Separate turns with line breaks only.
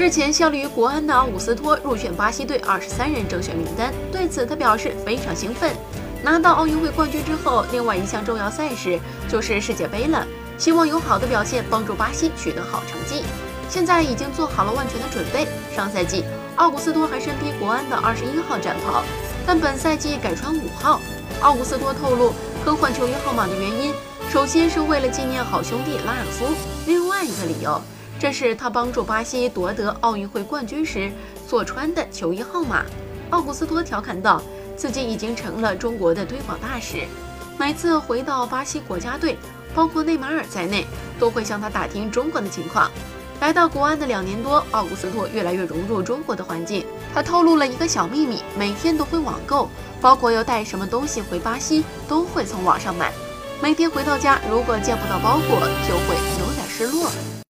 日前效力于国安的奥古斯托入选巴西队二十三人正选名单，对此他表示非常兴奋。拿到奥运会冠军之后，另外一项重要赛事就是世界杯了，希望有好的表现帮助巴西取得好成绩。现在已经做好了万全的准备。上赛季奥古斯托还身披国安的二十一号战袍，但本赛季改穿五号。奥古斯托透露更换球衣号码的原因，首先是为了纪念好兄弟拉尔夫，另外一个理由。这是他帮助巴西夺得奥运会冠军时所穿的球衣号码。奥古斯托调侃道：“自己已经成了中国的推广大使，每次回到巴西国家队，包括内马尔在内，都会向他打听中国的情况。”来到国安的两年多，奥古斯托越来越融入中国的环境。他透露了一个小秘密：每天都会网购，包括要带什么东西回巴西，都会从网上买。每天回到家，如果见不到包裹，就会有点失落。